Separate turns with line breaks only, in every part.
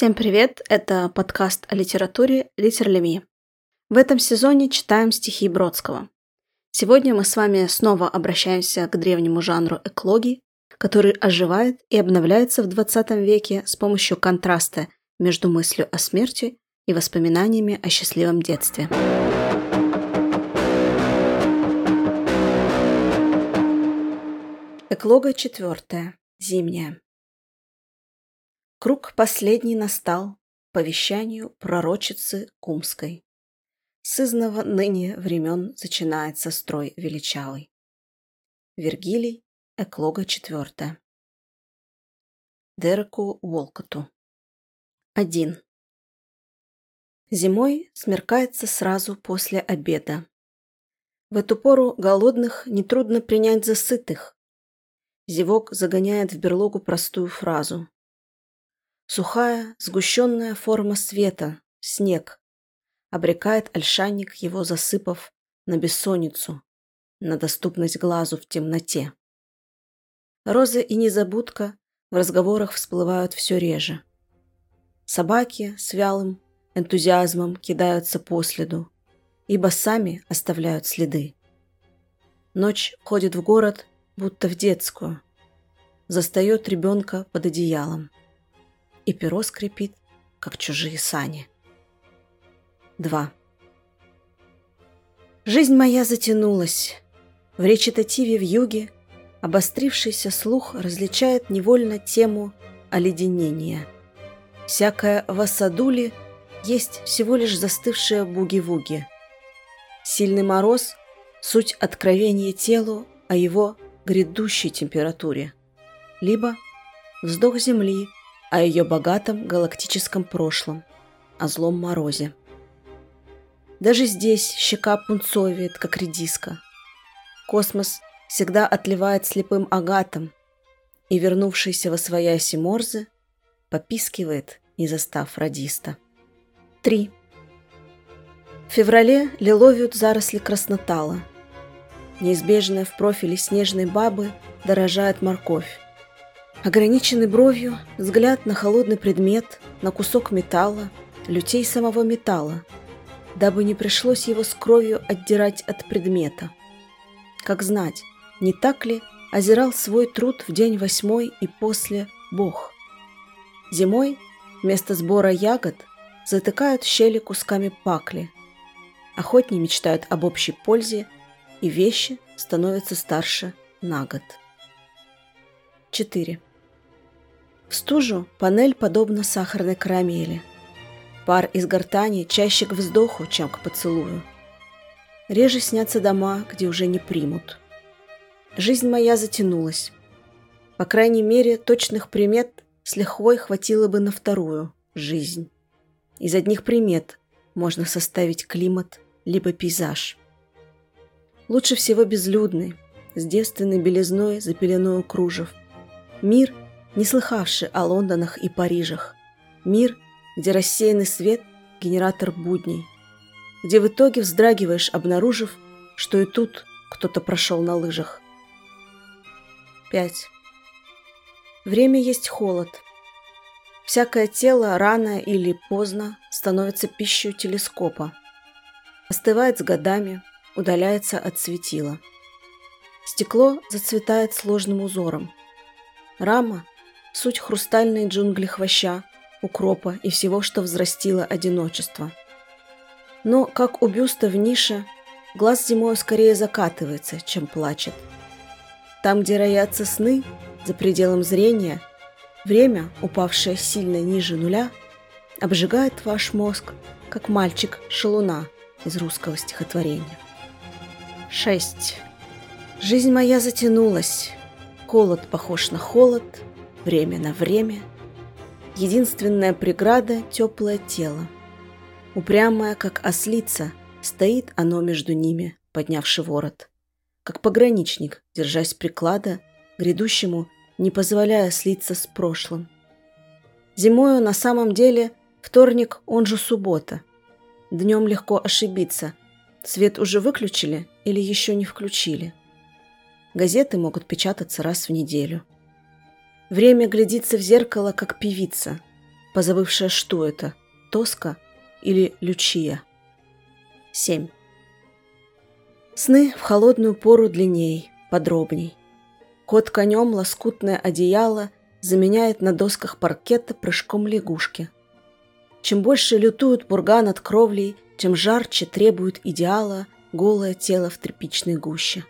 Всем привет! Это подкаст о литературе «Литерлеми». В этом сезоне читаем стихи Бродского. Сегодня мы с вами снова обращаемся к древнему жанру эклогии, который оживает и обновляется в 20 веке с помощью контраста между мыслью о смерти и воспоминаниями о счастливом детстве. Эклога четвертая. Зимняя. Круг последний настал по вещанию пророчицы Кумской. Сызного ныне времен начинается строй величавый. Вергилий, Эклога четвертая. Дереку Волкоту. Один. Зимой смеркается сразу после обеда. В эту пору голодных нетрудно принять за сытых. Зевок загоняет в берлогу простую фразу. Сухая, сгущенная форма света, снег, обрекает ольшанник его засыпав на бессонницу, на доступность глазу в темноте. Роза и незабудка в разговорах всплывают все реже. Собаки с вялым энтузиазмом кидаются по следу, ибо сами оставляют следы. Ночь ходит в город, будто в детскую, застает ребенка под одеялом, и перо скрипит, как чужие сани. 2. Жизнь моя затянулась. В речитативе в юге обострившийся слух различает невольно тему оледенения. Всякое в осадуле есть всего лишь застывшие буги-вуги. Сильный мороз – суть откровения телу о его грядущей температуре, либо вздох земли о ее богатом галактическом прошлом, о злом морозе. Даже здесь щека пунцовеет, как редиска. Космос всегда отливает слепым агатом, и вернувшийся во свояси Морзе попискивает, не застав радиста. 3. В феврале лиловят заросли краснотала. Неизбежная в профиле снежной бабы дорожает морковь. Ограниченный бровью, взгляд на холодный предмет, на кусок металла, лютей самого металла – дабы не пришлось его с кровью отдирать от предмета. Как знать, не так ли озирал свой труд в день восьмой и после Бог? Зимой вместо сбора ягод затыкают щели кусками пакли. Охотни мечтают об общей пользе, и вещи становятся старше на год. 4. В стужу панель подобна сахарной карамели – Пар из гортани чаще к вздоху, чем к поцелую. Реже снятся дома, где уже не примут. Жизнь моя затянулась. По крайней мере, точных примет с лихвой хватило бы на вторую жизнь. Из одних примет можно составить климат либо пейзаж. Лучше всего безлюдный, с девственной белизной за пеленою кружев. Мир, не слыхавший о Лондонах и Парижах. Мир – где рассеянный свет – генератор будней, где в итоге вздрагиваешь, обнаружив, что и тут кто-то прошел на лыжах. 5. Время есть холод. Всякое тело рано или поздно становится пищей телескопа. Остывает с годами, удаляется от светила. Стекло зацветает сложным узором. Рама – суть хрустальные джунгли хвоща, укропа и всего, что взрастило одиночество. Но, как у бюста в нише, глаз зимой скорее закатывается, чем плачет. Там, где роятся сны, за пределом зрения, время, упавшее сильно ниже нуля, обжигает ваш мозг, как мальчик шалуна из русского стихотворения. 6. Жизнь моя затянулась. Холод похож на холод, время на время – Единственная преграда – теплое тело. Упрямое, как ослица, стоит оно между ними, поднявши ворот. Как пограничник, держась приклада, грядущему, не позволяя слиться с прошлым. Зимою на самом деле вторник, он же суббота. Днем легко ошибиться. Свет уже выключили или еще не включили. Газеты могут печататься раз в неделю. Время глядится в зеркало, как певица. позабывшая, что это – Тоска или Лючия. 7. Сны в холодную пору длинней, подробней. Кот конем лоскутное одеяло заменяет на досках паркета прыжком лягушки. Чем больше лютуют бурга над кровлей, тем жарче требует идеала голое тело в тряпичной гуще.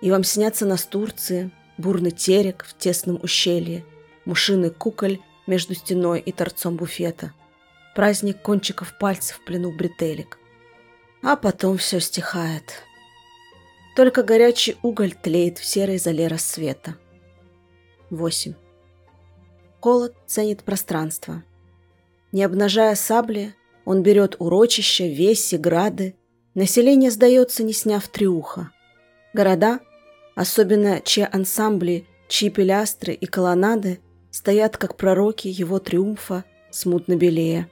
И вам снятся настурции, бурный терек в тесном ущелье, мушиный куколь между стеной и торцом буфета, праздник кончиков пальцев в плену бретелек. А потом все стихает. Только горячий уголь тлеет в серой зале рассвета. 8. Холод ценит пространство. Не обнажая сабли, он берет урочища, веси, грады. Население сдается, не сняв триуха. Города, особенно чьи ансамбли, чьи пилястры и колоннады, стоят как пророки его триумфа, смутно белее.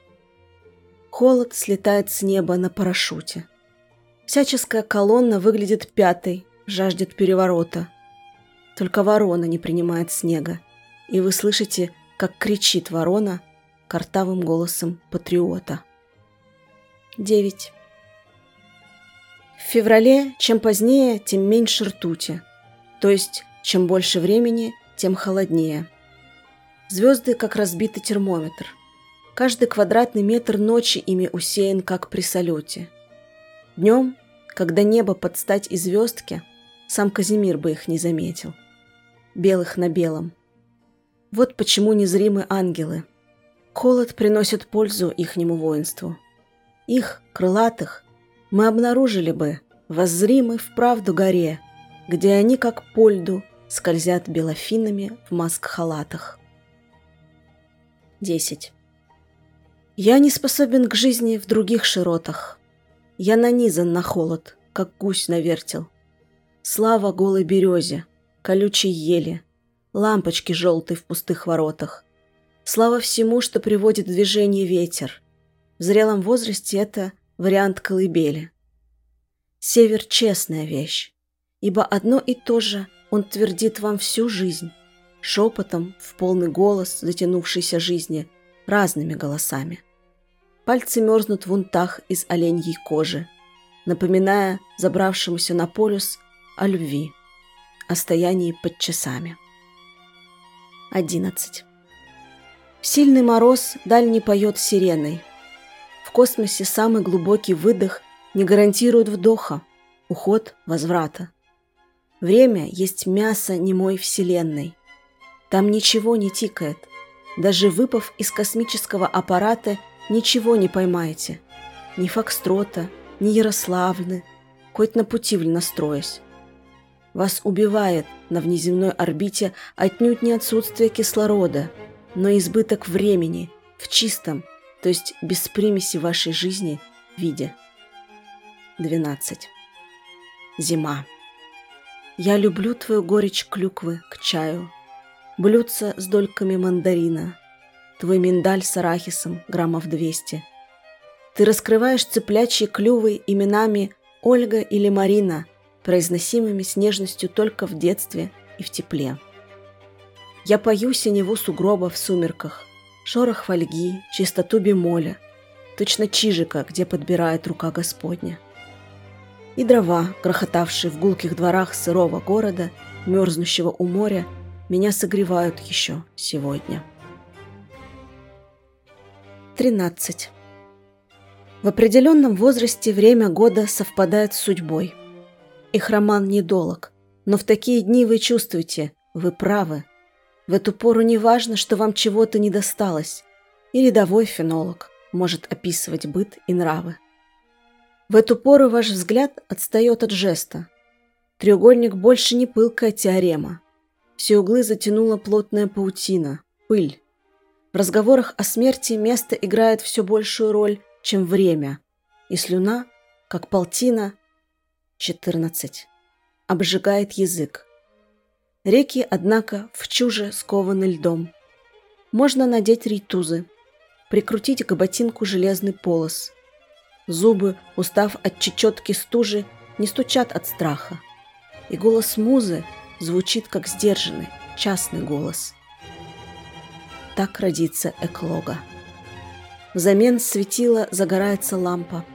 Холод слетает с неба на парашюте. Всяческая колонна выглядит пятой, жаждет переворота. Только ворона не принимает снега, и вы слышите, как кричит ворона картавым голосом патриота. 9. В феврале чем позднее, тем меньше ртути, то есть чем больше времени, тем холоднее. Звезды как разбитый термометр. Каждый квадратный метр ночи ими усеян, как при салюте. Днем, когда небо под стать и звездки, сам Казимир бы их не заметил. Белых на белом. Вот почему незримы ангелы. Холод приносит пользу ихнему воинству. Их, крылатых, мы обнаружили бы, воззримы в правду горе, где они, как по льду, скользят белофинами в маск-халатах. 10. Я не способен к жизни в других широтах. Я нанизан на холод, как гусь на вертел. Слава голой березе, колючей ели, лампочки желтой в пустых воротах. Слава всему, что приводит в движение ветер. В зрелом возрасте это вариант колыбели. Север – честная вещь, ибо одно и то же он твердит вам всю жизнь шепотом, в полный голос затянувшейся жизни, разными голосами. Пальцы мерзнут в унтах из оленьей кожи, напоминая забравшемуся на полюс о любви, о стоянии под часами. 11. Сильный мороз дальний поет сиреной. В космосе самый глубокий выдох не гарантирует вдоха, уход возврата. Время есть мясо немой вселенной. Там ничего не тикает. Даже выпав из космического аппарата, ничего не поймаете. Ни Фокстрота, ни Ярославны, хоть на пути настроясь. Вас убивает на внеземной орбите отнюдь не отсутствие кислорода, но избыток времени в чистом, то есть без примеси вашей жизни, виде. 12. Зима. Я люблю твою горечь клюквы к чаю, блюдца с дольками мандарина, твой миндаль с арахисом граммов 200. Ты раскрываешь цыплячьи клювы именами Ольга или Марина, произносимыми с нежностью только в детстве и в тепле. Я пою синеву сугроба в сумерках, шорох фольги, чистоту бемоля, точно чижика, где подбирает рука Господня. И дрова, грохотавшие в гулких дворах сырого города, мерзнущего у моря, меня согревают еще сегодня. 13. В определенном возрасте время года совпадает с судьбой. Их роман недолог, но в такие дни вы чувствуете, вы правы. В эту пору не важно, что вам чего-то не досталось, и рядовой фенолог может описывать быт и нравы. В эту пору ваш взгляд отстает от жеста. Треугольник больше не пылкая теорема, все углы затянула плотная паутина, пыль. В разговорах о смерти место играет все большую роль, чем время, и слюна, как полтина, 14, обжигает язык. Реки, однако, в чуже скованы льдом. Можно надеть рейтузы, прикрутить к ботинку железный полос. Зубы, устав от чечетки стужи, не стучат от страха. И голос музы – звучит как сдержанный, частный голос. так родится эклога. Взамен светила загорается лампа.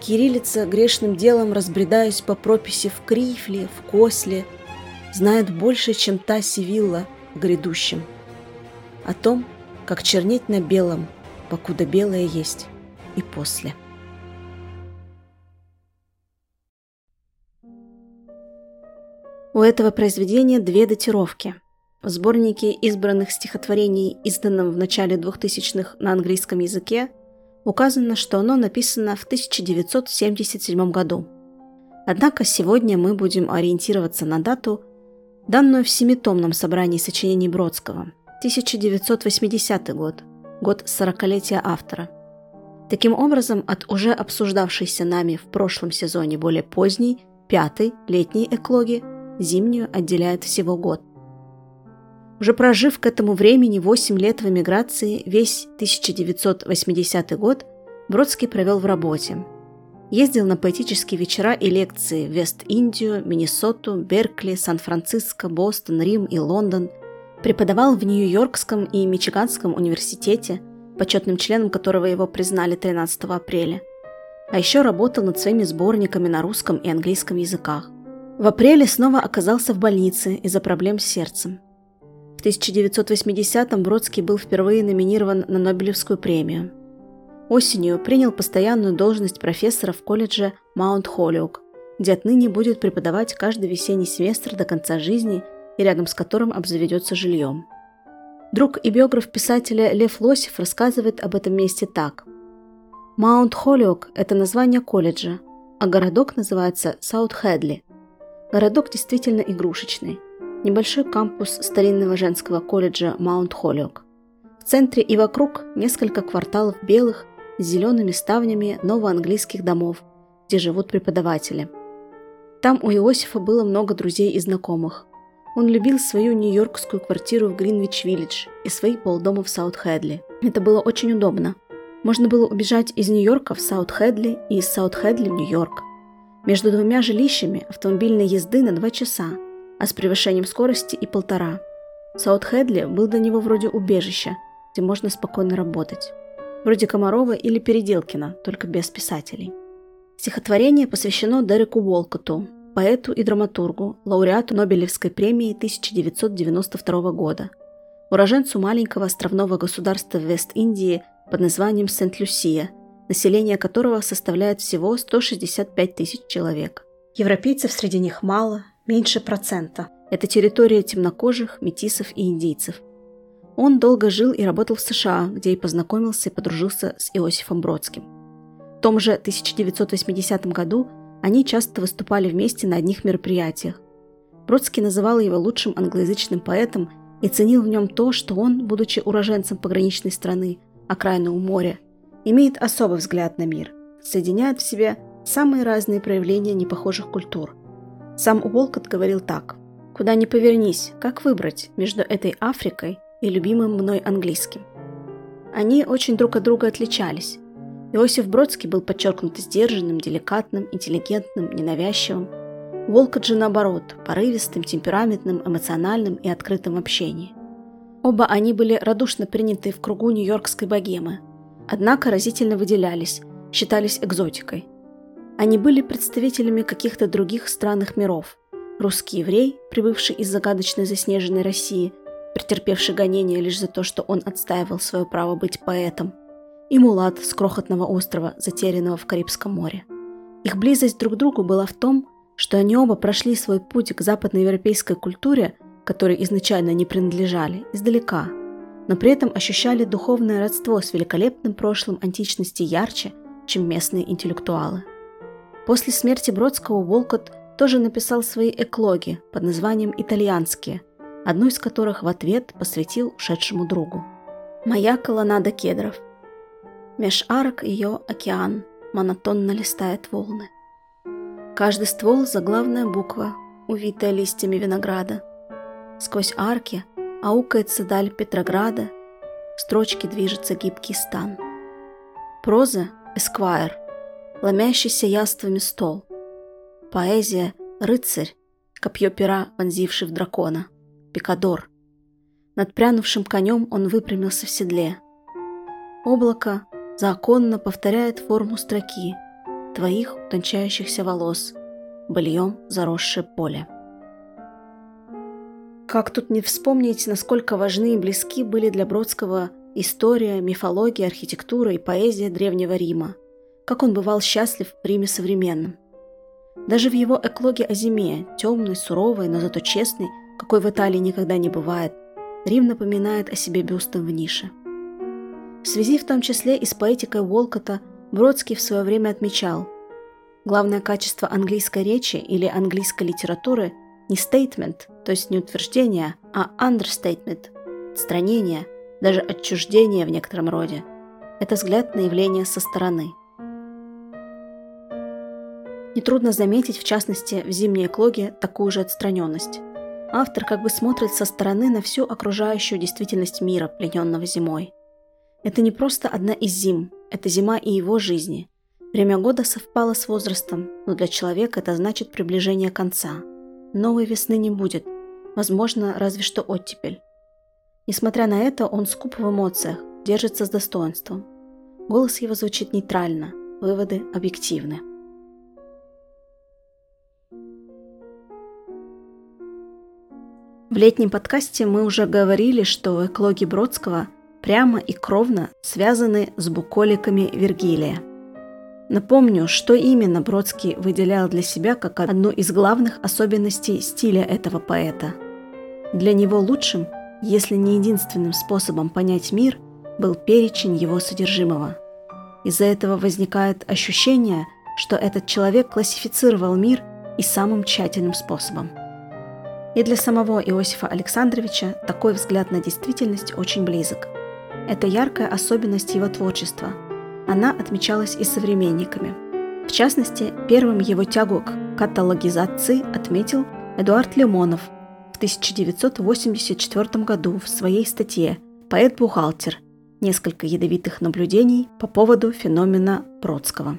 Кириллица грешным делом, разбредаясь по прописи в Крифле, в Косле, знает больше, чем та Сивилла в грядущем. О том, как чернеть на белом, покуда белое есть, и после. У этого произведения две датировки. В сборнике избранных стихотворений, изданном в начале 2000-х на английском языке, указано, что оно написано в 1977 году. Однако сегодня мы будем ориентироваться на дату, данную в семитомном собрании сочинений Бродского, 1980 год, год сорокалетия автора. Таким образом, от уже обсуждавшейся нами в прошлом сезоне более поздней, пятой, летней эклоги – зимнюю отделяет всего год. Уже прожив к этому времени 8 лет в эмиграции, весь 1980 год Бродский провел в работе. Ездил на поэтические вечера и лекции в Вест-Индию, Миннесоту, Беркли, Сан-Франциско, Бостон, Рим и Лондон. Преподавал в Нью-Йоркском и Мичиганском университете, почетным членом которого его признали 13 апреля. А еще работал над своими сборниками на русском и английском языках. В апреле снова оказался в больнице из-за проблем с сердцем. В 1980-м Бродский был впервые номинирован на Нобелевскую премию. Осенью принял постоянную должность профессора в колледже Маунт Холлиук, где отныне будет преподавать каждый весенний семестр до конца жизни и рядом с которым обзаведется жильем. Друг и биограф писателя Лев Лосев рассказывает об этом месте так. Маунт Холлиук – это название колледжа, а городок называется Саут Хедли – Городок действительно игрушечный. Небольшой кампус старинного женского колледжа Маунт Холлиок. В центре и вокруг несколько кварталов белых с зелеными ставнями новоанглийских домов, где живут преподаватели. Там у Иосифа было много друзей и знакомых. Он любил свою нью-йоркскую квартиру в Гринвич-Виллидж и свои полдома в Саут-Хедли. Это было очень удобно. Можно было убежать из Нью-Йорка в Саут-Хедли и из Саут-Хедли в Нью-Йорк. Между двумя жилищами автомобильной езды на два часа, а с превышением скорости и полтора. Саут-Хедли был для него вроде убежища, где можно спокойно работать. Вроде Комарова или Переделкина, только без писателей. Стихотворение посвящено Дереку Уолкоту, поэту и драматургу, лауреату Нобелевской премии 1992 года, уроженцу маленького островного государства Вест-Индии под названием Сент-Люсия – население которого составляет всего 165 тысяч человек. Европейцев среди них мало, меньше процента. Это территория темнокожих, метисов и индейцев. Он долго жил и работал в США, где и познакомился и подружился с Иосифом Бродским. В том же 1980 году они часто выступали вместе на одних мероприятиях. Бродский называл его лучшим англоязычным поэтом и ценил в нем то, что он, будучи уроженцем пограничной страны, окраинного моря, имеет особый взгляд на мир, соединяет в себе самые разные проявления непохожих культур. Сам Уолкот говорил так. «Куда ни повернись, как выбрать между этой Африкой и любимым мной английским?» Они очень друг от друга отличались. Иосиф Бродский был подчеркнуто сдержанным, деликатным, интеллигентным, ненавязчивым. Уолкот же наоборот, порывистым, темпераментным, эмоциональным и открытым в общении. Оба они были радушно приняты в кругу нью-йоркской богемы – однако разительно выделялись, считались экзотикой. Они были представителями каких-то других странных миров. Русский еврей, прибывший из загадочной заснеженной России, претерпевший гонения лишь за то, что он отстаивал свое право быть поэтом, и мулат с крохотного острова, затерянного в Карибском море. Их близость друг к другу была в том, что они оба прошли свой путь к западноевропейской культуре, которой изначально не принадлежали, издалека – но при этом ощущали духовное родство с великолепным прошлым античности ярче, чем местные интеллектуалы. После смерти Бродского Волкот тоже написал свои эклоги под названием «Итальянские», одну из которых в ответ посвятил ушедшему другу. «Моя колоннада кедров. Меж арок ее океан монотонно листает волны. Каждый ствол – заглавная буква, увитая листьями винограда. Сквозь арки аукается даль Петрограда, строчки движется гибкий стан. Проза – эсквайр, ломящийся яствами стол. Поэзия – рыцарь, копье пера, вонзивший в дракона, пикадор. Над прянувшим конем он выпрямился в седле. Облако законно повторяет форму строки твоих утончающихся волос, быльем заросшее поле. Как тут не вспомнить, насколько важны и близки были для Бродского история, мифология, архитектура и поэзия Древнего Рима. Как он бывал счастлив в Риме современном. Даже в его эклоге о зиме, темной, суровой, но зато честной, какой в Италии никогда не бывает, Рим напоминает о себе бюстом в нише. В связи в том числе и с поэтикой Уолкота Бродский в свое время отмечал, главное качество английской речи или английской литературы не statement, то есть не утверждение, а understatement, отстранение, даже отчуждение в некотором роде. Это взгляд на явление со стороны. Нетрудно заметить, в частности, в зимней эклоге такую же отстраненность. Автор как бы смотрит со стороны на всю окружающую действительность мира, плененного зимой. Это не просто одна из зим, это зима и его жизни. Время года совпало с возрастом, но для человека это значит приближение конца. Новой весны не будет, возможно, разве что оттепель. Несмотря на это, он скуп в эмоциях, держится с достоинством. Голос его звучит нейтрально, выводы объективны. В летнем подкасте мы уже говорили, что эклоги Бродского прямо и кровно связаны с буколиками Вергилия. Напомню, что именно Бродский выделял для себя как одну из главных особенностей стиля этого поэта. Для него лучшим, если не единственным способом понять мир, был перечень его содержимого. Из-за этого возникает ощущение, что этот человек классифицировал мир и самым тщательным способом – и для самого Иосифа Александровича такой взгляд на действительность очень близок. Это яркая особенность его творчества. Она отмечалась и современниками. В частности, первым его тягу к каталогизации отметил Эдуард Лимонов в 1984 году в своей статье «Поэт-бухгалтер. Несколько ядовитых наблюдений по поводу феномена Бродского».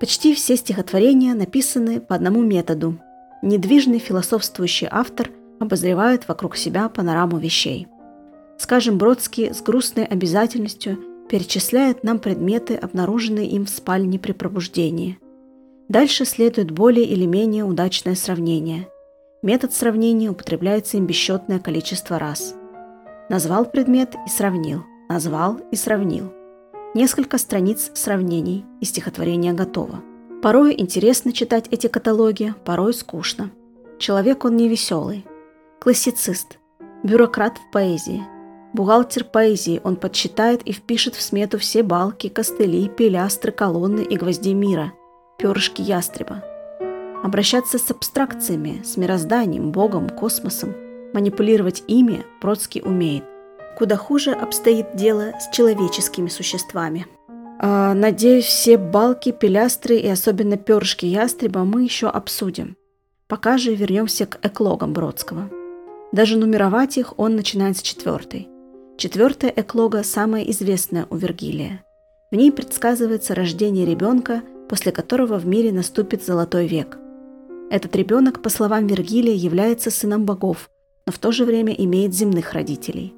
Почти все стихотворения написаны по одному методу недвижный философствующий автор обозревает вокруг себя панораму вещей. Скажем, Бродский с грустной обязательностью перечисляет нам предметы, обнаруженные им в спальне при пробуждении. Дальше следует более или менее удачное сравнение. Метод сравнения употребляется им бесчетное количество раз. Назвал предмет и сравнил, назвал и сравнил. Несколько страниц сравнений, и стихотворение готово. Порой интересно читать эти каталоги, порой скучно. Человек он не веселый. Классицист, бюрократ в поэзии. Бухгалтер поэзии он подсчитает и впишет в смету все балки, костыли, пилястры, колонны и гвозди мира, перышки ястреба. Обращаться с абстракциями, с мирозданием, Богом, космосом, манипулировать ими Бродский умеет. Куда хуже обстоит дело с человеческими существами. А, надеюсь, все балки, пилястры и особенно перышки ястреба мы еще обсудим. Пока же вернемся к эклогам Бродского. Даже нумеровать их он начинает с четвертой. Четвертая эклога самая известная у Вергилия. В ней предсказывается рождение ребенка, после которого в мире наступит золотой век. Этот ребенок, по словам Вергилия, является сыном богов, но в то же время имеет земных родителей.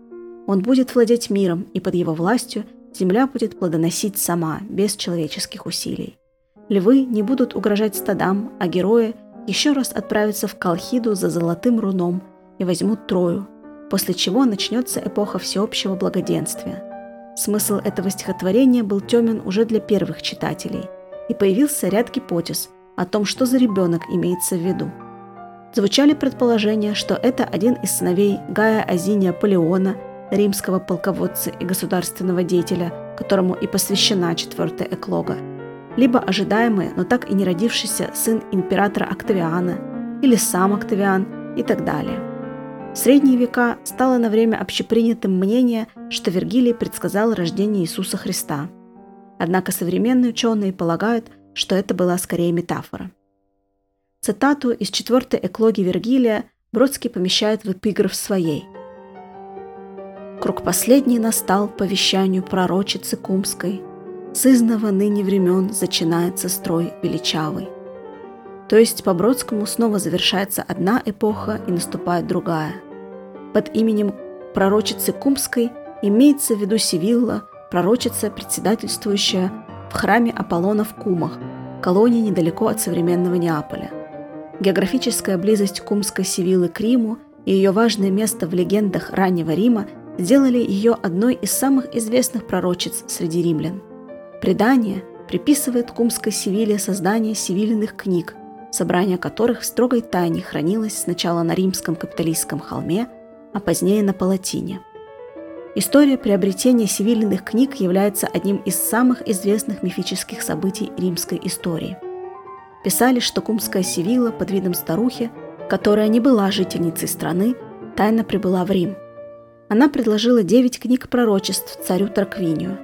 Он будет владеть миром, и под его властью земля будет плодоносить сама, без человеческих усилий. Львы не будут угрожать стадам, а герои еще раз отправятся в Колхиду за золотым руном и возьмут Трою, после чего начнется эпоха всеобщего благоденствия. Смысл этого стихотворения был темен уже для первых читателей, и появился ряд гипотез о том, что за ребенок имеется в виду. Звучали предположения, что это один из сыновей Гая Азиния Полеона – римского полководца и государственного деятеля, которому и посвящена четвертая эклога, либо ожидаемый, но так и не родившийся сын императора Октавиана, или сам Октавиан и так далее. В средние века стало на время общепринятым мнение, что Вергилий предсказал рождение Иисуса Христа. Однако современные ученые полагают, что это была скорее метафора. Цитату из четвертой эклоги Вергилия Бродский помещает в эпиграф своей – Круг последний настал по вещанию пророчицы Кумской. С изного ныне времен начинается строй величавый. То есть по Бродскому снова завершается одна эпоха и наступает другая. Под именем пророчицы Кумской имеется в виду Сивилла, пророчица, председательствующая в храме Аполлона в Кумах, колонии недалеко от современного Неаполя. Географическая близость Кумской Сивиллы к Риму и ее важное место в легендах раннего Рима сделали ее одной из самых известных пророчиц среди римлян. Предание приписывает Кумской Севиле создание севильных книг, собрание которых в строгой тайне хранилось сначала на римском капиталистском холме, а позднее на Палатине. История приобретения севильных книг является одним из самых известных мифических событий римской истории. Писали, что Кумская Севилла под видом старухи, которая не была жительницей страны, тайно прибыла в Рим. Она предложила девять книг пророчеств царю Тарквинию.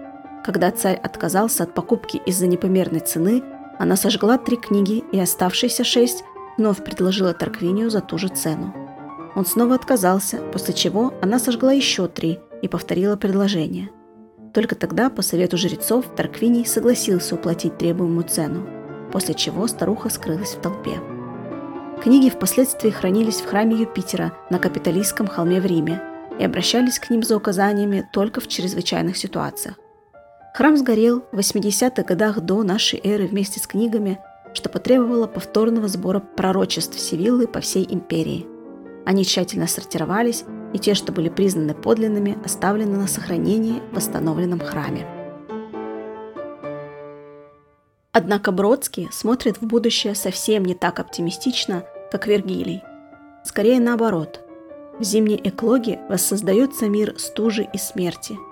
Когда царь отказался от покупки из-за непомерной цены, она сожгла три книги и оставшиеся шесть вновь предложила Тарквинию за ту же цену. Он снова отказался, после чего она сожгла еще три и повторила предложение. Только тогда, по совету жрецов, Тарквиний согласился уплатить требуемую цену, после чего старуха скрылась в толпе. Книги впоследствии хранились в храме Юпитера на капиталистском холме в Риме и обращались к ним за указаниями только в чрезвычайных ситуациях. Храм сгорел в 80-х годах до нашей эры вместе с книгами, что потребовало повторного сбора пророчеств Севиллы по всей империи. Они тщательно сортировались, и те, что были признаны подлинными, оставлены на сохранении в восстановленном храме. Однако Бродский смотрит в будущее совсем не так оптимистично, как Вергилий. Скорее наоборот. В зимней эклоге воссоздается мир стужи и смерти –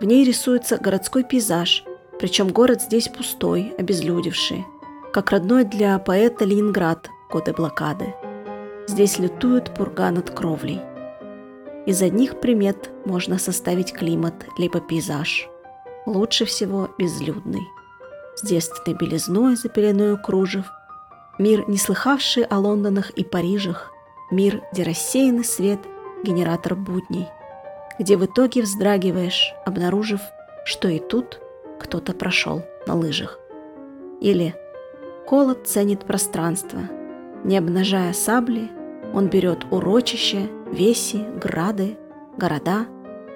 в ней рисуется городской пейзаж, причем город здесь пустой, обезлюдевший, как родной для поэта Ленинград годы блокады. Здесь лютует пурга над кровлей. Из одних примет можно составить климат либо пейзаж. Лучше всего безлюдный. С девственной белизной за кружев. Мир, не слыхавший о Лондонах и Парижах. Мир, где рассеянный свет, генератор будней – где в итоге вздрагиваешь, обнаружив, что и тут кто-то прошел на лыжах. Или Колот ценит пространство. Не обнажая сабли, он берет урочище, веси, грады, города,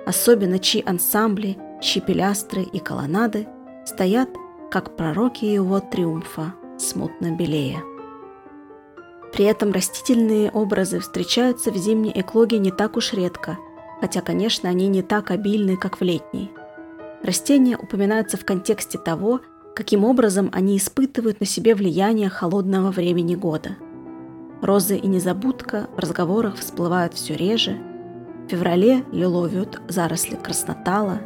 особенно чьи ансамбли, чьи пилястры и колоннады стоят, как пророки его триумфа, смутно белее. При этом растительные образы встречаются в зимней эклоге не так уж редко – хотя, конечно, они не так обильны, как в летней. Растения упоминаются в контексте того, каким образом они испытывают на себе влияние холодного времени года. Розы и незабудка в разговорах всплывают все реже. В феврале лиловят заросли краснотала,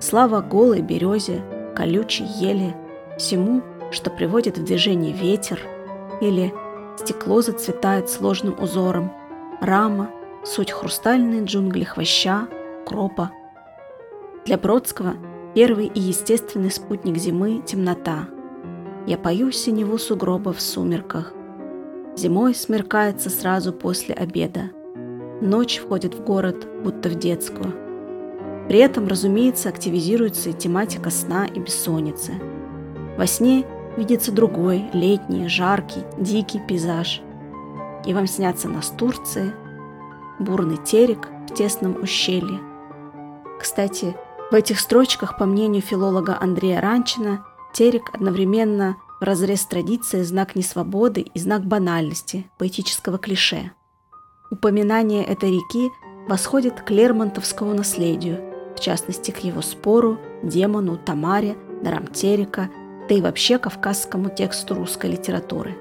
слава голой березе, колючей ели, всему, что приводит в движение ветер, или стекло зацветает сложным узором, рама суть хрустальные джунгли хвоща, кропа. Для Бродского первый и естественный спутник зимы – темнота. Я пою синеву сугроба в сумерках. Зимой смеркается сразу после обеда. Ночь входит в город, будто в детскую. При этом, разумеется, активизируется и тематика сна и бессонницы. Во сне видится другой, летний, жаркий, дикий пейзаж. И вам снятся настурции – бурный терек в тесном ущелье. Кстати, в этих строчках, по мнению филолога Андрея Ранчина, терек одновременно в разрез традиции знак несвободы и знак банальности, поэтического клише. Упоминание этой реки восходит к Лермонтовскому наследию, в частности к его спору, демону, Тамаре, дарам терека, да и вообще кавказскому тексту русской литературы.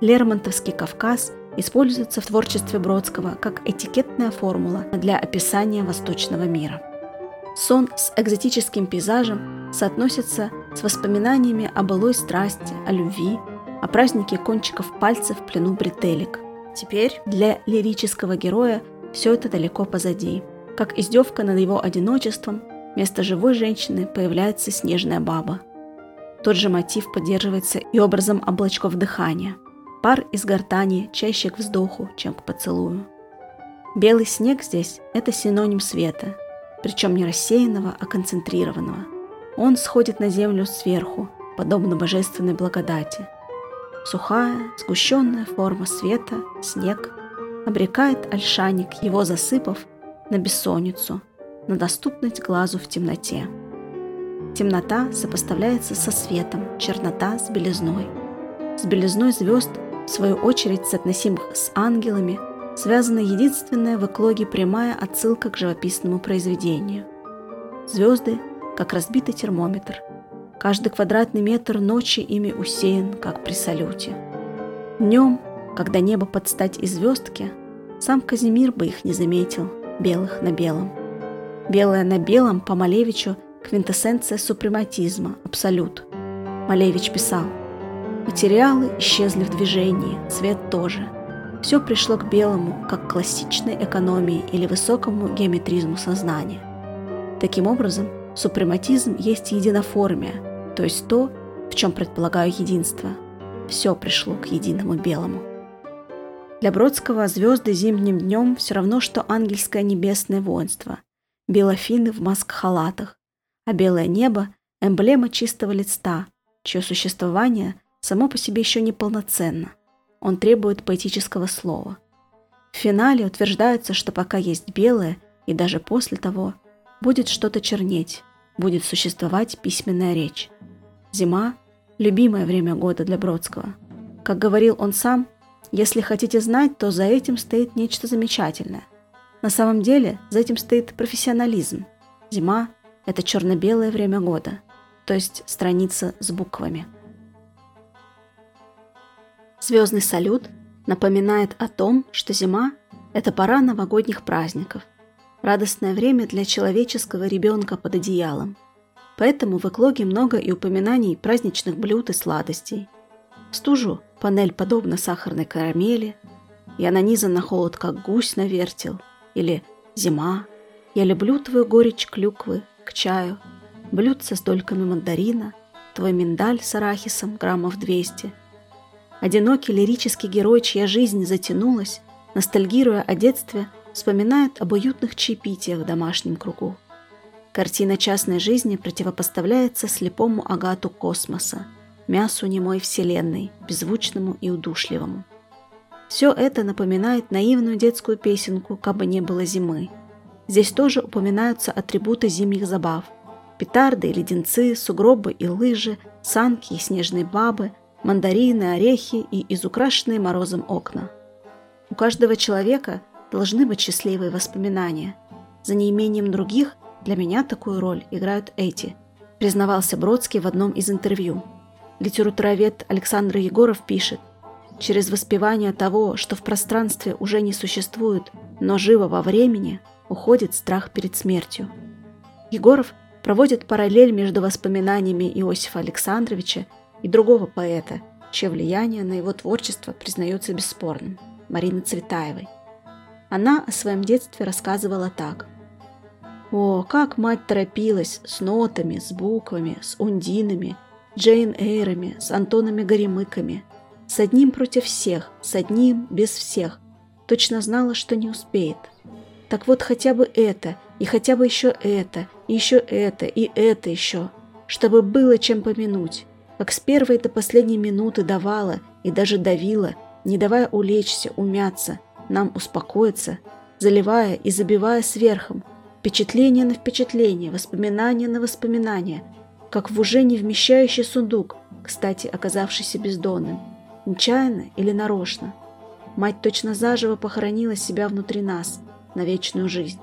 Лермонтовский Кавказ используется в творчестве Бродского как этикетная формула для описания восточного мира. Сон с экзотическим пейзажем соотносится с воспоминаниями о былой страсти, о любви, о празднике кончиков пальцев в плену бретелек. Теперь для лирического героя все это далеко позади. Как издевка над его одиночеством, вместо живой женщины появляется снежная баба. Тот же мотив поддерживается и образом облачков дыхания – Пар из гортани чаще к вздоху, чем к поцелую. Белый снег здесь – это синоним света, причем не рассеянного, а концентрированного. Он сходит на землю сверху, подобно божественной благодати. Сухая, сгущенная форма света, снег, обрекает Альшаник, его засыпав, на бессонницу, на доступность глазу в темноте. Темнота сопоставляется со светом, чернота с белизной. С белизной звезд, в свою очередь соотносимых с ангелами, связана единственная в эклоге прямая отсылка к живописному произведению. Звезды, как разбитый термометр. Каждый квадратный метр ночи ими усеян, как при салюте. Днем, когда небо под стать и звездке, сам Казимир бы их не заметил, белых на белом. Белое на белом по Малевичу квинтэссенция супрематизма, абсолют. Малевич писал, материалы исчезли в движении, цвет тоже. Все пришло к белому, как к классичной экономии или высокому геометризму сознания. Таким образом, супрематизм есть единоформия, то есть то, в чем предполагаю единство. Все пришло к единому белому. Для Бродского звезды зимним днем все равно, что ангельское небесное воинство, белофины в маск-халатах, а белое небо – эмблема чистого листа, чье существование само по себе еще не полноценно. Он требует поэтического слова. В финале утверждается, что пока есть белое, и даже после того, будет что-то чернеть, будет существовать письменная речь. Зима – любимое время года для Бродского. Как говорил он сам – если хотите знать, то за этим стоит нечто замечательное. На самом деле за этим стоит профессионализм. Зима – это черно-белое время года, то есть страница с буквами. Звездный салют напоминает о том, что зима – это пора новогодних праздников, радостное время для человеческого ребенка под одеялом. Поэтому в эклоге много и упоминаний праздничных блюд и сладостей. В стужу Панель подобна сахарной карамели, я нанизан на холод, как гусь на вертел, или зима. Я люблю твою горечь клюквы к чаю, блюдце с дольками мандарина, твой миндаль с арахисом граммов 200. Одинокий лирический герой, чья жизнь затянулась, ностальгируя о детстве, вспоминает об уютных чаепитиях в домашнем кругу. Картина частной жизни противопоставляется слепому агату космоса – мясу немой вселенной, беззвучному и удушливому. Все это напоминает наивную детскую песенку «Кабы не было зимы». Здесь тоже упоминаются атрибуты зимних забав. Петарды и леденцы, сугробы и лыжи, санки и снежные бабы, мандарины, орехи и изукрашенные морозом окна. У каждого человека должны быть счастливые воспоминания. За неимением других для меня такую роль играют эти, признавался Бродский в одном из интервью. Литературовед Александр Егоров пишет, через воспевание того, что в пространстве уже не существует, но живо во времени, уходит страх перед смертью. Егоров проводит параллель между воспоминаниями Иосифа Александровича и другого поэта, чье влияние на его творчество признается бесспорным – Марины Цветаевой. Она о своем детстве рассказывала так. «О, как мать торопилась с нотами, с буквами, с ундинами – Джейн Эйрами, с Антонами Горемыками. С одним против всех, с одним без всех. Точно знала, что не успеет. Так вот хотя бы это, и хотя бы еще это, и еще это, и это еще. Чтобы было чем помянуть. Как с первой до последней минуты давала и даже давила, не давая улечься, умяться, нам успокоиться, заливая и забивая сверхом, впечатление на впечатление, воспоминание на воспоминание – как в уже не вмещающий сундук, кстати, оказавшийся бездонным. Нечаянно или нарочно. Мать точно заживо похоронила себя внутри нас, на вечную жизнь.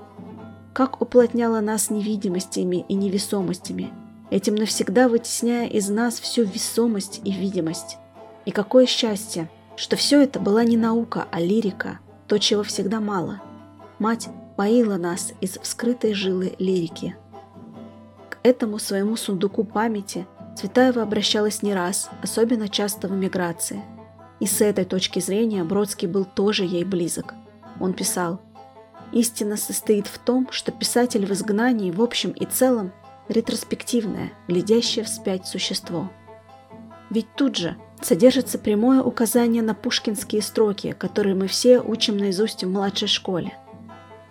Как уплотняла нас невидимостями и невесомостями, этим навсегда вытесняя из нас всю весомость и видимость. И какое счастье, что все это была не наука, а лирика, то, чего всегда мало. Мать поила нас из вскрытой жилы лирики этому своему сундуку памяти Цветаева обращалась не раз, особенно часто в эмиграции. И с этой точки зрения Бродский был тоже ей близок. Он писал, «Истина состоит в том, что писатель в изгнании в общем и целом ретроспективное, глядящее вспять существо. Ведь тут же содержится прямое указание на пушкинские строки, которые мы все учим наизусть в младшей школе.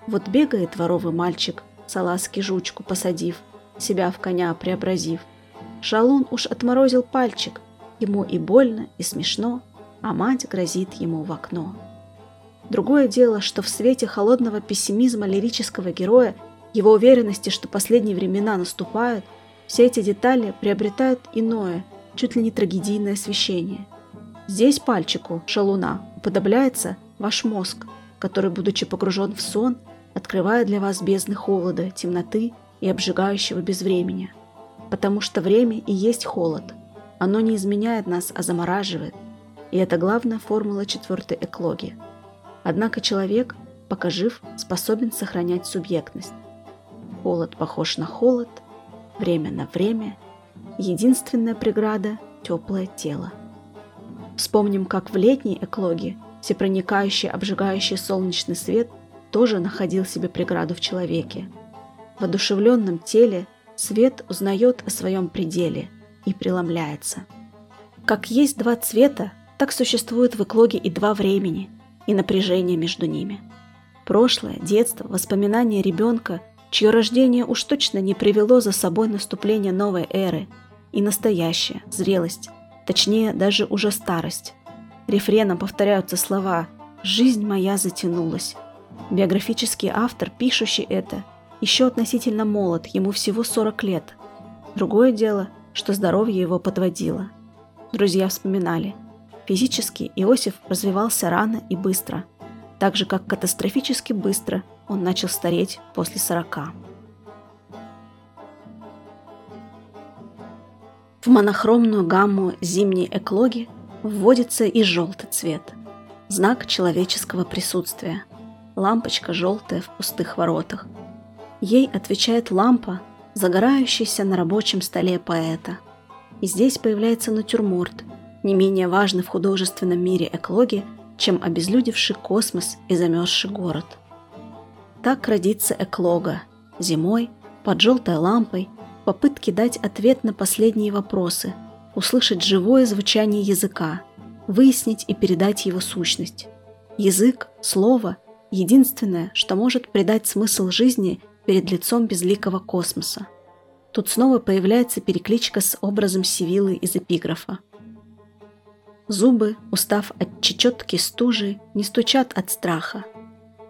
Вот бегает воровый мальчик, салазки жучку посадив, себя в коня преобразив. Шалун уж отморозил пальчик, ему и больно, и смешно, а мать грозит ему в окно. Другое дело, что в свете холодного пессимизма лирического героя, его уверенности, что последние времена наступают, все эти детали приобретают иное, чуть ли не трагедийное освещение. Здесь пальчику, шалуна, уподобляется ваш мозг, который, будучи погружен в сон, открывает для вас бездны холода, темноты и обжигающего безвремени. Потому что время и есть холод. Оно не изменяет нас, а замораживает. И это главная формула четвертой эклогии. Однако человек, пока жив, способен сохранять субъектность. Холод похож на холод, время на время, единственная преграда – теплое тело. Вспомним, как в летней эклогии всепроникающий обжигающий солнечный свет тоже находил себе преграду в человеке. В одушевленном теле свет узнает о своем пределе и преломляется. Как есть два цвета, так существует в эклоге и два времени, и напряжение между ними. Прошлое, детство, воспоминания ребенка, чье рождение уж точно не привело за собой наступление новой эры, и настоящее, зрелость, точнее даже уже старость. Рефреном повторяются слова «Жизнь моя затянулась». Биографический автор, пишущий это, еще относительно молод, ему всего 40 лет. Другое дело, что здоровье его подводило. Друзья вспоминали. Физически Иосиф развивался рано и быстро, так же как катастрофически быстро он начал стареть после 40. В монохромную гамму зимней эклоги вводится и желтый цвет. Знак человеческого присутствия. Лампочка желтая в пустых воротах. Ей отвечает лампа, загорающаяся на рабочем столе поэта. И здесь появляется натюрморт, не менее важный в художественном мире эклоги, чем обезлюдевший космос и замерзший город. Так родится эклога, зимой, под желтой лампой, попытки дать ответ на последние вопросы – услышать живое звучание языка, выяснить и передать его сущность. Язык, слово – единственное, что может придать смысл жизни перед лицом безликого космоса. Тут снова появляется перекличка с образом Сивилы из эпиграфа. Зубы, устав от чечетки стужи, не стучат от страха,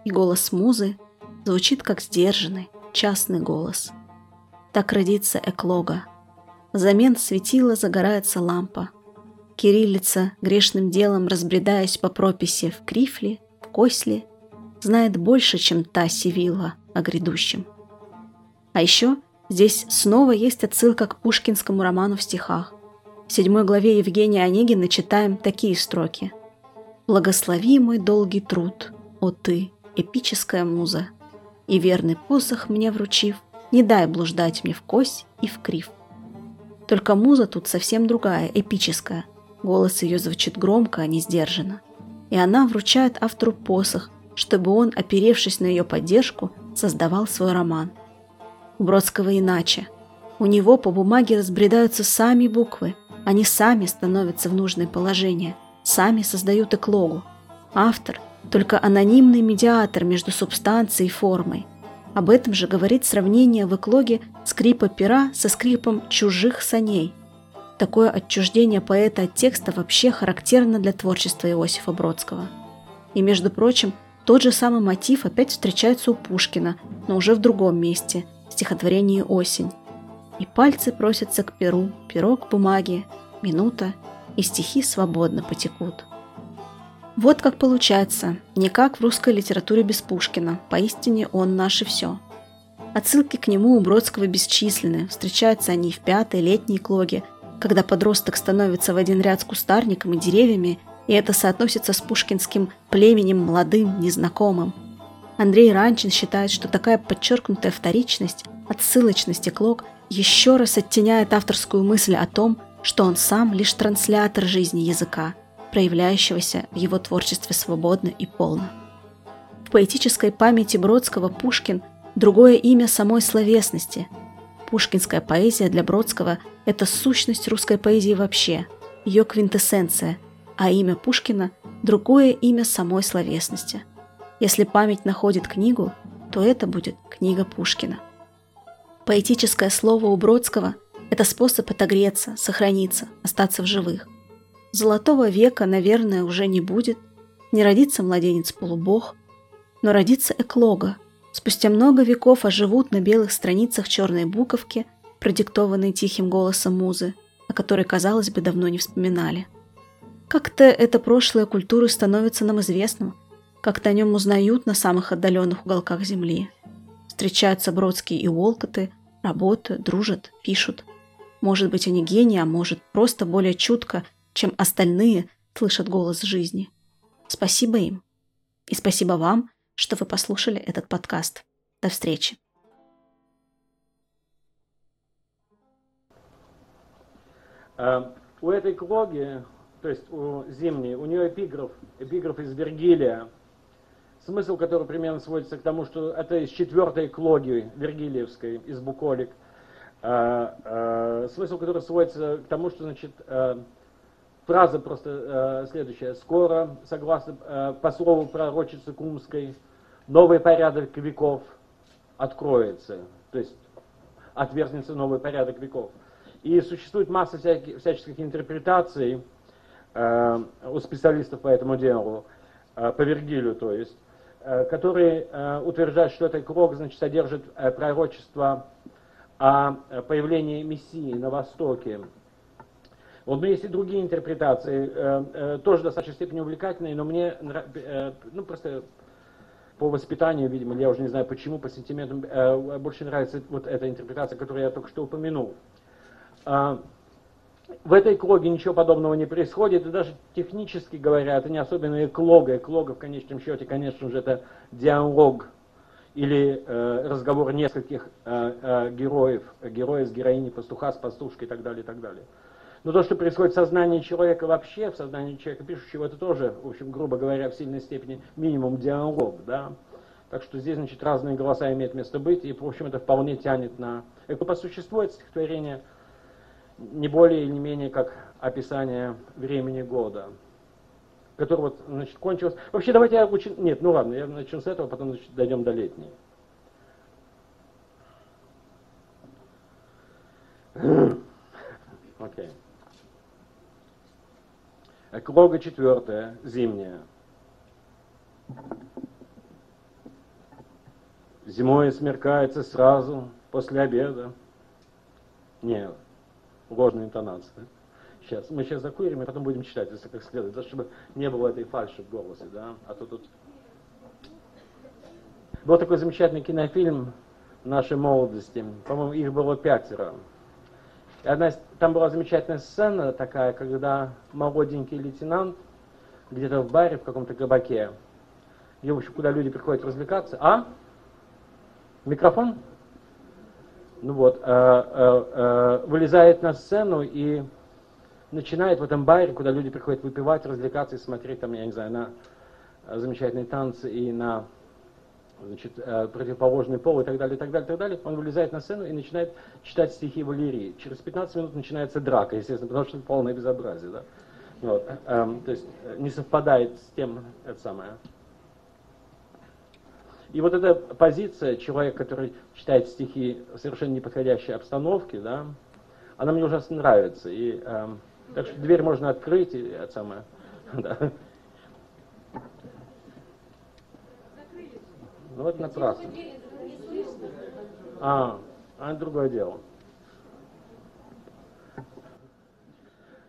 и голос музы звучит как сдержанный, частный голос. Так родится эклога – Взамен светила загорается лампа. Кириллица, грешным делом разбредаясь по прописи в Крифле, в Косле, знает больше, чем та Сивилла о грядущем. А еще здесь снова есть отсылка к пушкинскому роману в стихах. В седьмой главе Евгения Онегина читаем такие строки. «Благослови мой долгий труд, о ты, эпическая муза, и верный посох мне вручив, не дай блуждать мне в кось и в крив». Только муза тут совсем другая, эпическая. Голос ее звучит громко, а не сдержанно. И она вручает автору посох, чтобы он, оперевшись на ее поддержку, создавал свой роман. У Бродского иначе. У него по бумаге разбредаются сами буквы. Они сами становятся в нужное положение, сами создают эклогу. Автор – только анонимный медиатор между субстанцией и формой – об этом же говорит сравнение в эклоге скрипа пера со скрипом чужих саней. Такое отчуждение поэта от текста вообще характерно для творчества Иосифа Бродского. И, между прочим, тот же самый мотив опять встречается у Пушкина, но уже в другом месте, в стихотворении «Осень». И пальцы просятся к перу, перо к бумаге, минута, и стихи свободно потекут. Вот как получается, не как в русской литературе без Пушкина, поистине он наше все. Отсылки к нему у Бродского бесчисленны, встречаются они в пятой летней клоге, когда подросток становится в один ряд с кустарником и деревьями, и это соотносится с пушкинским племенем молодым, незнакомым. Андрей Ранчин считает, что такая подчеркнутая вторичность, отсылочность и клок еще раз оттеняет авторскую мысль о том, что он сам лишь транслятор жизни языка – проявляющегося в его творчестве свободно и полно. В поэтической памяти Бродского Пушкин – другое имя самой словесности. Пушкинская поэзия для Бродского – это сущность русской поэзии вообще, ее квинтэссенция, а имя Пушкина – другое имя самой словесности. Если память находит книгу, то это будет книга Пушкина. Поэтическое слово у Бродского – это способ отогреться, сохраниться, остаться в живых. Золотого века, наверное, уже не будет, Не родится младенец-полубог, но родится эклога. Спустя много веков оживут на белых страницах черной буковки, продиктованные тихим голосом музы, о которой, казалось бы, давно не вспоминали. Как-то это прошлое культуры становится нам известным, как-то о нем узнают на самых отдаленных уголках земли. Встречаются Бродские и Уолкоты, работают, дружат, пишут. Может быть, они гении, а может, просто более чутко, чем остальные, слышат голос жизни. Спасибо им. И спасибо вам, что вы послушали этот подкаст. До встречи.
Uh, у этой клоги то есть у зимней, у нее эпиграф, эпиграф из Вергилия, смысл которого примерно сводится к тому, что это из четвертой клоги Вергилиевской, из Буколик, а, а, смысл которого сводится к тому, что, значит, а, фраза просто а, следующая. Скоро, согласно а, по слову пророчицы Кумской, новый порядок веков откроется, то есть отвергнется новый порядок веков. И существует масса всяких, всяческих интерпретаций, Э, у специалистов по этому делу, э, по Вергилию, то есть, э, которые утверждают, что этот круг значит, содержит пророчество о появлении Мессии на Востоке. Вот, есть и другие интерпретации, тоже в достаточной степени увлекательные, но мне, ну, просто по воспитанию, видимо, я уже не знаю почему, по сентиментам, больше нравится вот эта интерпретация, которую я только что упомянул в этой эклоге ничего подобного не происходит, и даже технически говоря, это не особенно эклога. Эклога в конечном счете, конечно же, это диалог или э, разговор нескольких э, э, героев, героя с героиней, пастуха с пастушкой и так далее, и так далее. Но то, что происходит в сознании человека вообще, в сознании человека пишущего, это тоже, в общем, грубо говоря, в сильной степени минимум диалог, да. Так что здесь, значит, разные голоса имеют место быть, и, в общем, это вполне тянет на... Это по существу это стихотворение не более или не менее как описание времени года, который вот, значит, кончилось. Вообще, давайте я учу... Нет, ну ладно, я начну с этого, потом значит, дойдем до летней. Эклога четвертая, зимняя. Зимой смеркается сразу, после обеда. Нет, ложная интонация. Сейчас. Мы сейчас закурим, и потом будем читать, если как следует, да, чтобы не было этой фальши в голосе, да. А то тут... Был такой замечательный кинофильм нашей молодости. По-моему, их было пятеро. Одна, там была замечательная сцена такая, когда молоденький лейтенант где-то в баре, в каком-то кабаке, где, в общем, куда люди приходят развлекаться. А? Микрофон? ну вот, э, э, э, вылезает на сцену и начинает в этом баре, куда люди приходят выпивать, развлекаться и смотреть там, я не знаю, на замечательные танцы и на значит, противоположный пол и так далее, и так далее, и так далее. Он вылезает на сцену и начинает читать стихи Валерии. Через 15 минут начинается драка, естественно, потому что это полное безобразие. Да? Вот, эм, то есть не совпадает с тем, это самое, и вот эта позиция, человек, который читает стихи в совершенно неподходящей обстановке, да, она мне ужасно нравится. И, э, так что дверь можно открыть, и это самое. Да. Ну это напрасно. А, а другое дело.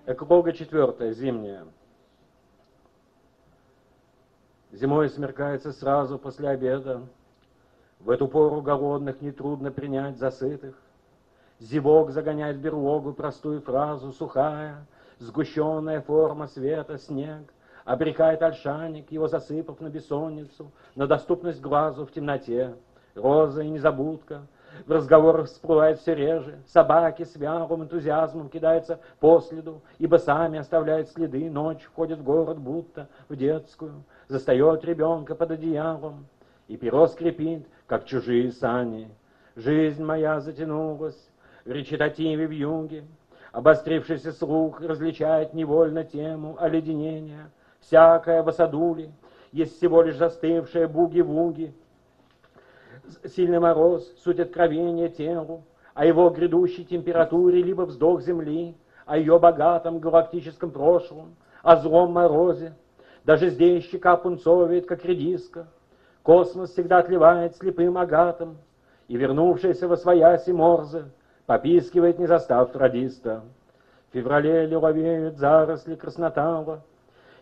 Эколога четвертая, зимняя. Зимой смеркается сразу после обеда. В эту пору голодных нетрудно принять засытых. Зевок загоняет в берлогу простую фразу, сухая, Сгущенная форма света, снег, Обрекает ольшаник, его засыпав на бессонницу, На доступность глазу в темноте. Роза и незабудка, в разговорах всплывает все реже, собаки с вялым энтузиазмом кидаются по следу, ибо сами оставляют следы, ночь входит в город, будто в детскую, застает ребенка под одеялом, и перо скрипит, как чужие сани. Жизнь моя затянулась в речитативе в юге, обострившийся слух различает невольно тему оледенения. Всякая в осадуле есть всего лишь застывшие буги-вуги. Сильный мороз, суть откровения телу, о его грядущей температуре, либо вздох земли, о ее богатом галактическом прошлом, о злом морозе, Даже здесь щека пунцовеет, как редиска. Космос всегда отливает слепым агатом, И вернувшийся во свояси Морзе Попискивает, не застав радиста. В феврале лиловеют заросли краснотава,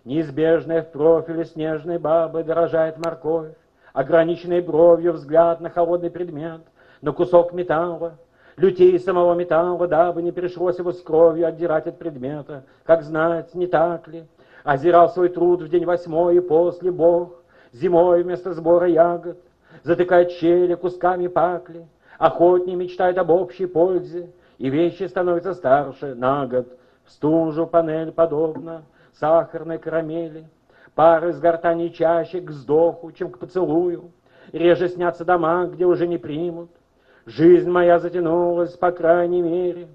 Неизбежная в профиле снежной бабы дорожает морковь, Ограниченный бровью взгляд на холодный предмет, на кусок металла, Лютей самого металла, дабы не пришлось его с кровью отдирать от предмета. Как знать, не так ли? Озирал свой труд в день восьмой и после Бог, Зимой вместо сбора ягод, затыкает щели кусками пакли, Охотнее мечтает об общей пользе, И вещи становятся старше на год. В стужу панель подобно сахарной карамели, Пары с гортани чаще к вздоху, чем к поцелую, Реже снятся дома, где уже не примут, Жизнь моя затянулась, по крайней мере.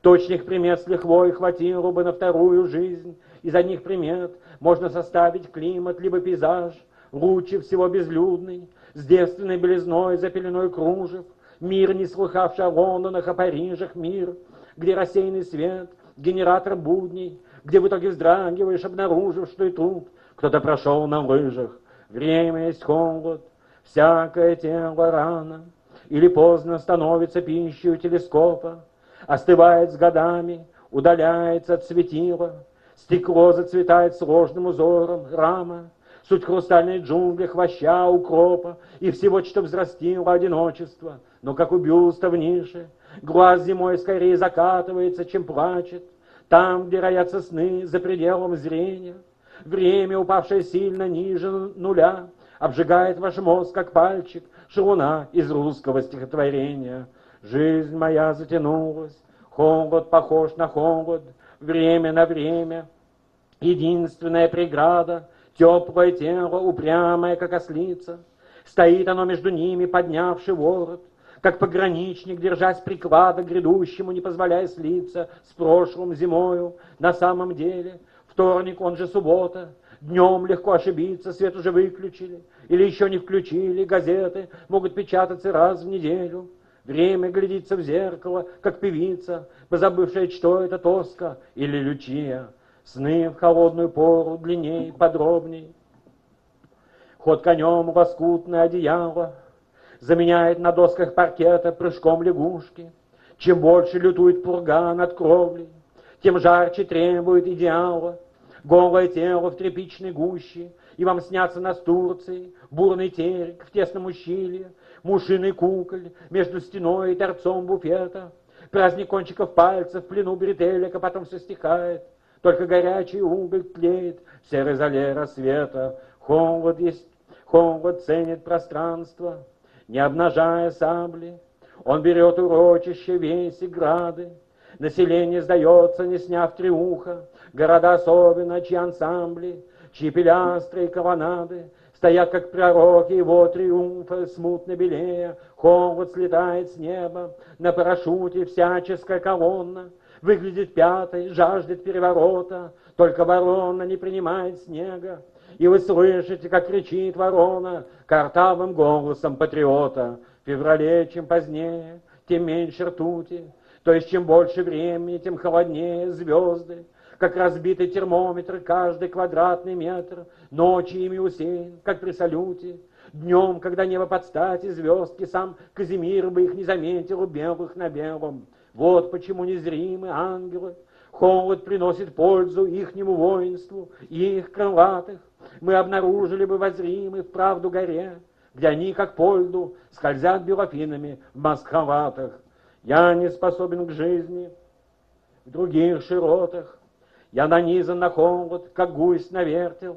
Точных примет с лихвой хватило бы на вторую жизнь. Из одних примет можно составить климат, либо пейзаж, лучше всего безлюдный, с девственной белизной за пеленой кружев, мир, не слыхавший о Лондонах, о Парижах, мир, где рассеянный свет, генератор будней, где в итоге вздрагиваешь, обнаружив, что и тут кто-то прошел на лыжах. Время есть холод, всякое тело рано, или поздно становится пищей у телескопа, остывает с годами, удаляется от светила, стекло зацветает сложным узором, рама, суть хрустальной джунгли, хвоща, укропа и всего, что взрастило одиночество, но как у бюста в нише, глаз зимой скорее закатывается, чем плачет, там, где роятся сны за пределом зрения, время, упавшее сильно ниже нуля, обжигает ваш мозг, как пальчик, шелуна из русского стихотворения. Жизнь моя затянулась, холод похож на холод, время на время. Единственная преграда, теплое тело, упрямое, как ослица. Стоит оно между ними, поднявший ворот, как пограничник, держась приклада грядущему, не позволяя слиться с прошлым зимою. На самом деле, вторник, он же суббота, Днем легко ошибиться, свет уже выключили, или еще не включили, газеты могут печататься раз в неделю. Время глядится в зеркало, как певица, позабывшая, что это тоска или лючия. Сны в холодную пору длинней, подробней. Ход конем лоскутное одеяло заменяет на досках паркета прыжком лягушки. Чем больше лютует пурга над кровлей, тем жарче требует идеала. Голое тело в тряпичной гуще, и вам снятся настурции, бурный терек в тесном ущелье, мушиный куколь между стеной и торцом буфета, праздник кончиков пальцев в плену бретелек, потом все стихает, только горячий уголь тлеет в серой зале рассвета. Холод есть, холод ценит пространство, не обнажая сабли, он берет урочище весь и грады, Население сдается, не сняв триуха, города особенно, чьи ансамбли, чьи пилястры и колоннады. Стоят, как пророки его триумфа, смутно белее, холод слетает с неба, на парашюте всяческая колонна, выглядит пятой, жаждет переворота, только ворона не принимает снега, и вы слышите, как кричит ворона картавым голосом патриота. В феврале, чем позднее, тем меньше ртути, то есть чем больше времени, тем холоднее звезды, как разбитый термометр, каждый квадратный метр, ночи ими усеян, как при салюте. Днем, когда небо под стать и звездки, сам Казимир бы их не заметил у белых на белом. Вот почему незримые ангелы холод приносит пользу ихнему воинству и их крылатых. Мы обнаружили бы возримы в правду горе, где они, как по льду, скользят белофинами в маскхалатах. Я не способен к жизни в других широтах. Я нанизан на холод, как гусь на вертел.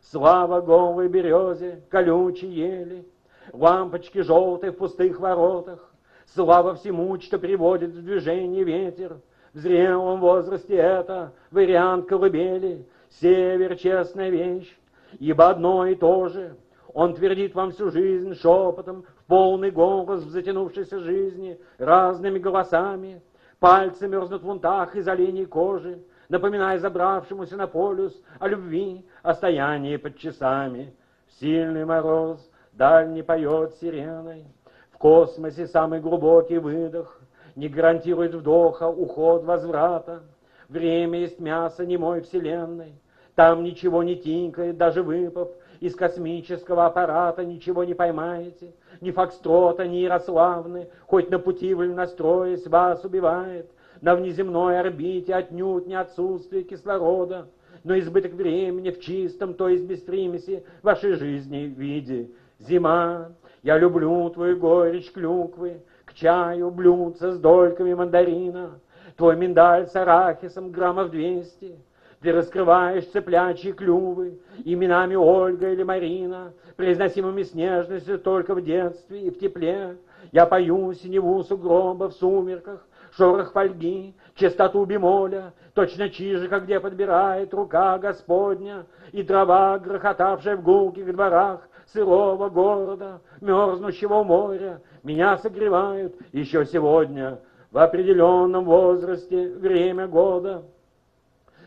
Слава голой березе, колючей ели, Лампочки желтые в пустых воротах. Слава всему, что приводит в движение ветер. В зрелом возрасте это вариант колыбели, Север — честная вещь, ибо одно и то же. Он твердит вам всю жизнь шепотом, полный голос в затянувшейся жизни, разными голосами. Пальцы мерзнут в унтах из оленей кожи, напоминая забравшемуся на полюс о любви, о стоянии под часами. В сильный мороз дальний поет сиреной. В космосе самый глубокий выдох не гарантирует вдоха, уход, возврата. Время есть мясо немой вселенной. Там ничего не тинкает, даже выпав из космического аппарата ничего не поймаете. Ни Фокстрота, ни Ярославны, хоть на пути вольностроясь, вас убивает. На внеземной орбите отнюдь не отсутствие кислорода, но избыток времени в чистом, то есть без примеси, вашей жизни в виде. Зима, я люблю твою горечь клюквы, чаю блюдца с дольками мандарина, твой миндаль с арахисом граммов двести, ты раскрываешь цыплячьи клювы именами Ольга или Марина, произносимыми с нежностью только в детстве и в тепле. Я пою синеву сугроба в сумерках, шорох фольги, чистоту бемоля, точно чижика, где подбирает рука Господня, и дрова, грохотавшая в гулких дворах сырого города, мерзнущего моря, меня согревают еще сегодня в определенном возрасте время года.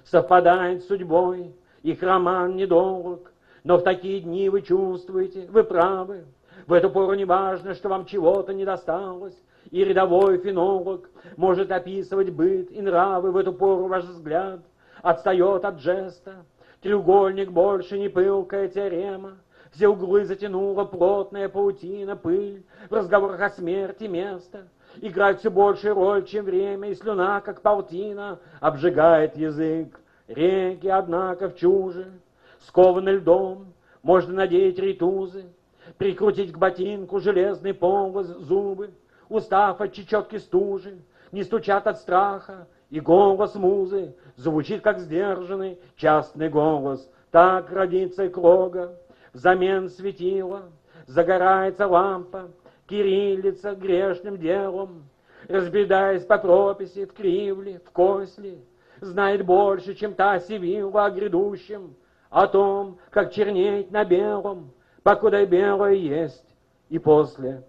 Совпадает с судьбой, их роман недолг, но в такие дни вы чувствуете, вы правы. В эту пору не важно, что вам чего-то не досталось, и рядовой фенолог может описывать быт и нравы в эту пору ваш взгляд отстает от жеста. Треугольник больше не пылкая теорема, все углы затянула плотная паутина, пыль, в разговорах о смерти место. Играет все большую роль, чем время, и слюна, как паутина, обжигает язык. Реки, однако, в чуже, скованы льдом, можно надеть ритузы, прикрутить к ботинку железный полос, зубы, устав от чечетки стужи, не стучат от страха, и голос музы звучит, как сдержанный частный голос. Так родится Клога, взамен светила, загорается лампа, кириллица грешным делом, разбредаясь по прописи в кривле, в косли, знает больше, чем та сивила о грядущем, о том, как чернеть на белом, покуда белое есть и после